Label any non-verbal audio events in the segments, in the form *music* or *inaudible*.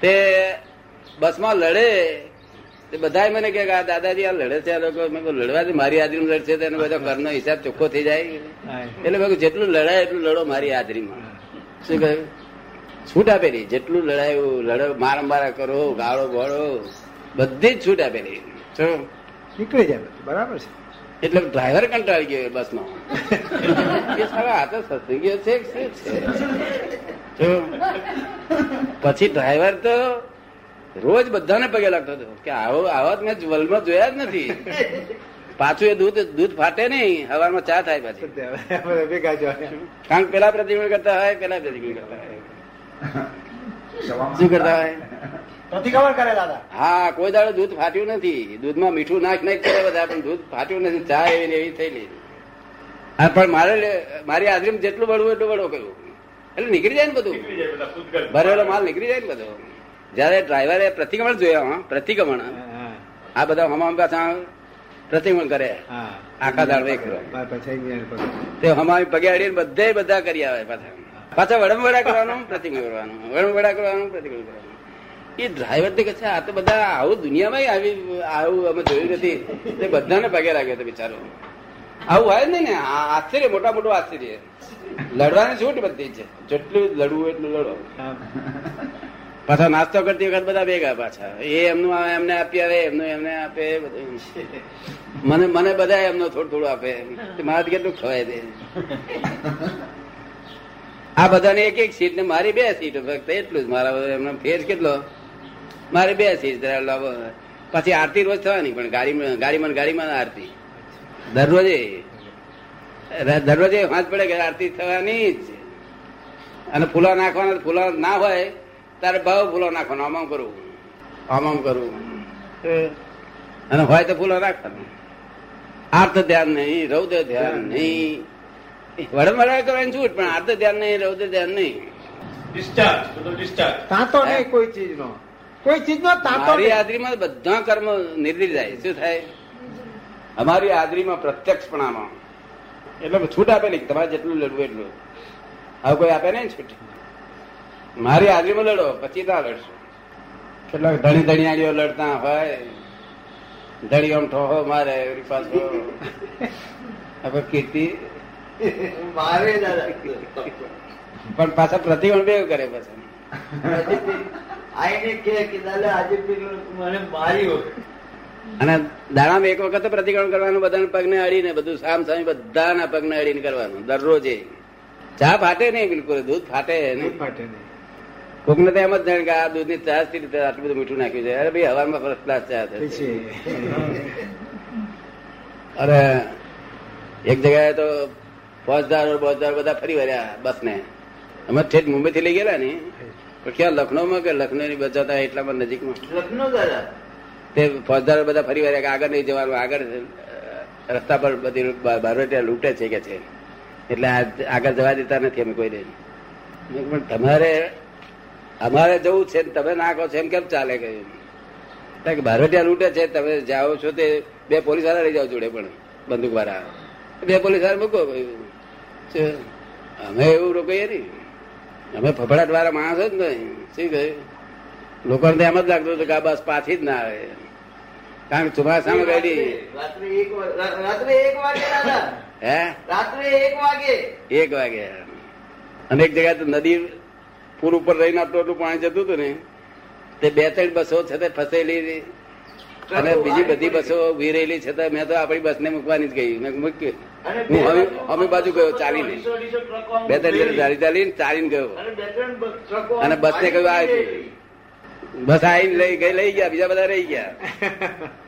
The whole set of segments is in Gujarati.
તે બસમાં લડે. તે બધા મને કે આ દાદાજી આ લડે છે આ લોકો. મેં લડવાથી મારી હાજરીમાં લડશે તો એનો બધો ઘરનો હિસાબ ચોખ્ખો થઈ જાય. એટલે મેં જેટલું લડાય એટલું લડો મારી હાજરીમાં. શું કહ્યું? છૂટ આપેલી. જેટલું લડાયું લડો. માર મારા કરો ગાળો ગોળો. બધી જ છૂટ આપેલી? નીકળી જાય બરાબર છે. એટલે ડ્રાઈવર કંટાળી ગયો બસનો એ *laughs* સારા આ તો ગયો છે? પછી ડ્રાઈવર તો રોજ બધાને પગે લાગતો હતો કે આવો આવા મેં વર્લ્ડમાં જોયા જ નથી. પાછું એ દૂધ દૂધ ફાટે નહીં હવામાં ચા થાય પાછી. કારણ કે પેલા પ્રતિબિંબ કરતા હોય પેલા પ્રતિબિંબ કરતા હોય. શું કરતા હોય? કરે દાદા. હા કોઈ દાડો દૂધ ફાટ્યું નથી. દૂધમાં મીઠું નાખ નાખ કરે બધા પણ દૂધ ફાટ્યું નથી. ચા એવી ને એવી થયેલી હા પણ મારે મારી હાજરીમાં જેટલું બળવું એટલું બળવું કહ્યું. એટલે નીકળી જાય ને બધું? ભરેલો માલ નીકળી જાય ને બધો? જયારે ડ્રાઈવરે પ્રતિક્રમણ જોયા પ્રતિક્રમણ આ બધા હમામ પાછા પ્રતિક્રમણ કરે. આખા દાળ એક કરો. બાર પછી ગયા પછી. તે હમામી પગે અડીને બધે બધા કરી આવે પાછા. પાછા વડમવડા કરવાનું પ્રતિક્રમણ કરવાનું. વડમવડા કરવાનું પ્રતિક્રમણ કરવાનું. એ ડ્રાઈવર તો કહે આ તો બધા આવું દુનિયામાં આવી આવું અમે જોયું નથી. તે બધાને પગે લાગ્યો હતો બિચારો. આવું હોય ને આ આશ્ચર્ય, મોટા મોટું આશ્ચર્ય. લડવાની છૂટ બધી છે. જેટલું લડવું એટલું લડો. પાછા નાસ્તો કરતી વખત બધા ભેગા પાછા. એ એમનું આવે એમને આપી આવે, એમનું એમને આપે, બધું. મને મને બધા એમનો થોડું થોડું આપે. મારા કેટલું ખવાય દે આ બધાને એક એક સીટ ને મારી બે સીટ ફક્ત એટલું જ. મારા એમનો ફેર કેટલો? મારી બે સીટ. લાવો. પછી આરતી રોજ થવાની, પણ ગાડીમાં ગાડીમાં ગાડીમાં આરતી. દરરોજે દરરોજે વાંચ પડે કે આરતી થવાની જ. અને ફૂલો નાખવાના ફૂલો ના હોય તારે ભાવ ફૂલો નાખવાનો આમ કરવું આમ કરવું અને હોય તો ફૂલો નાખવાનું. આર્થ ધ્યાન નહીં રૌદ્ર ધ્યાન નહીં. વડમડા કરવાની છૂટ પણ આર્થ ધ્યાન નહીં રૌદ્ર ધ્યાન નહીં. તાતો નહીં કોઈ ચીજનો. કોઈ ચીજનો નો તાતો. હાજરીમાં બધા કર્મ નિર્દિર જાય શું થાય? અમારી હાજરીમાં પ્રત્યક્ષપણામાં. એટલે છૂટ આપેલી કે તમારે જેટલું લડવું એટલું. હવે કોઈ આપે નહીં છૂટ? મારી હાજરીમાં લડો પછી ત્યાં લડશો. કેટલાક ધણી ધણિયાળીઓ લડતા હોય. ધણી આમ ઠોહો મારે એવરી પાછો હવે કીર્તિ? મારે પણ પાછા પ્રતિબંધ બે કરે પાછા. આઈને કે કે દાદા આજે મને માર્યો. અને દાણામાં એક વખત તો પ્રતિક્રમણ કરવાનું બધાને પગને અડીને બધું સામ સામે બધાના પગને અડીને કરવાનું દરરોજે. ચા ફાટે નહીં બિલકુલ દૂધ ફાટે નહીં. ફાટે નહીં. કોકને તો એમ જ જાણે કે આ દૂધની ચા સ્થિતિ રીતે આટલું બધું મીઠું નાખ્યું છે. અરે ભાઈ હવામાં ફર્સ્ટ ક્લાસ ચા છે. અરે એક જગ્યાએ તો ફોજદાર બોજદાર બધા ફરી વળ્યા બસ ને અમે ઠેઠ મુંબઈ થી લઈ ગયેલા ને. પણ ક્યાં લખનૌમાં કે લખનૌ ની બસ જતા એટલામાં નજીકમાં? લખનૌ દાદા? તે ફોજદારો બધા ફરી વાર આગળ નહીં જવાનું, આગળ રસ્તા પર બધી બારોટિયા લૂંટે છે કે છે? એટલે આગળ જવા દેતા નથી અમે કોઈ મેં પણ તમારે, અમારે જવું છે તમે નાખો છો એમ કેમ ચાલે કહ્યું કારણ કે બારોટિયા લૂંટે છે, તમે જાઓ છો તે બે પોલીસવાળા લઈ જાઓ જોડે પણ બંદૂક વાળા બે પોલીસવાળા મૂકો અમે એવું રોકાઈએ નહીં. અમે ફફડાટ વાળા માણસ જ નહીં. શું કહ્યું લોકોને એમ જ લાગતું હતું કે આ બસ પાછી જ ના આવે. કારણ કે ચોમાસામાં ગયેલી રાત્રે એક વાગે હે? રાત્રે એક વાગે. એક વાગે. અને એક જગ્યાએ તો નદી પૂર ઉપર રહીને આટલું આટલું પાણી જતું હતું ને તે બે ત્રણ બસો છે તે ફસેલી અને બીજી બધી બસો ઊભી રહેલી છે મેં તો આપણી બસ ને મૂકવાની જ ગઈ મેં મૂકી હું અમે બાજુ ગયો ચાલીને બે ત્રણ જણ. ચાલી ચાલીને ચાલીને ગયો. અને બસ ને કહ્યું આવી બસ આવીને લઈ ગઈ લઈ ગયા બીજા બધા રહી ગયા. *laughs*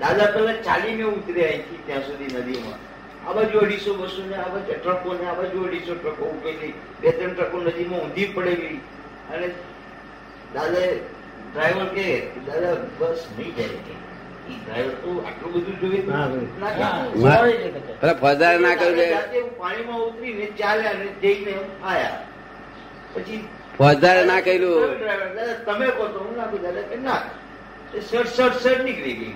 દાદા પેલા ચાલીને ઉતરે અહીંથી ત્યાં સુધી નદીમાં. આ બાજુ અઢીસો બસો ને આ બાજુ ટ્રકો ને આ બાજુ અઢીસો ટ્રકો ઉકેલી બે ત્રણ ટ્રકો નદીમાં ઊંધી પડેલી. અને દાદા ડ્રાઈવર કે દાદા બસ નહીં જાય કે. ઈ ડ્રાઈવર તો આટલું બધું જોઈએ તો ના, ભાઈ. ના મા- પેલા ફોજદાર ના કહ્યું કે જાતે પાણીમાં ઉતરીને ચાલ્યા અને જઈને આયા. પછી ફોજદારે ના કહ્યું તમે કહો તો. હું નાખું દાદા કે ના. એ સડ સડ સડ નીકળી ગઈ.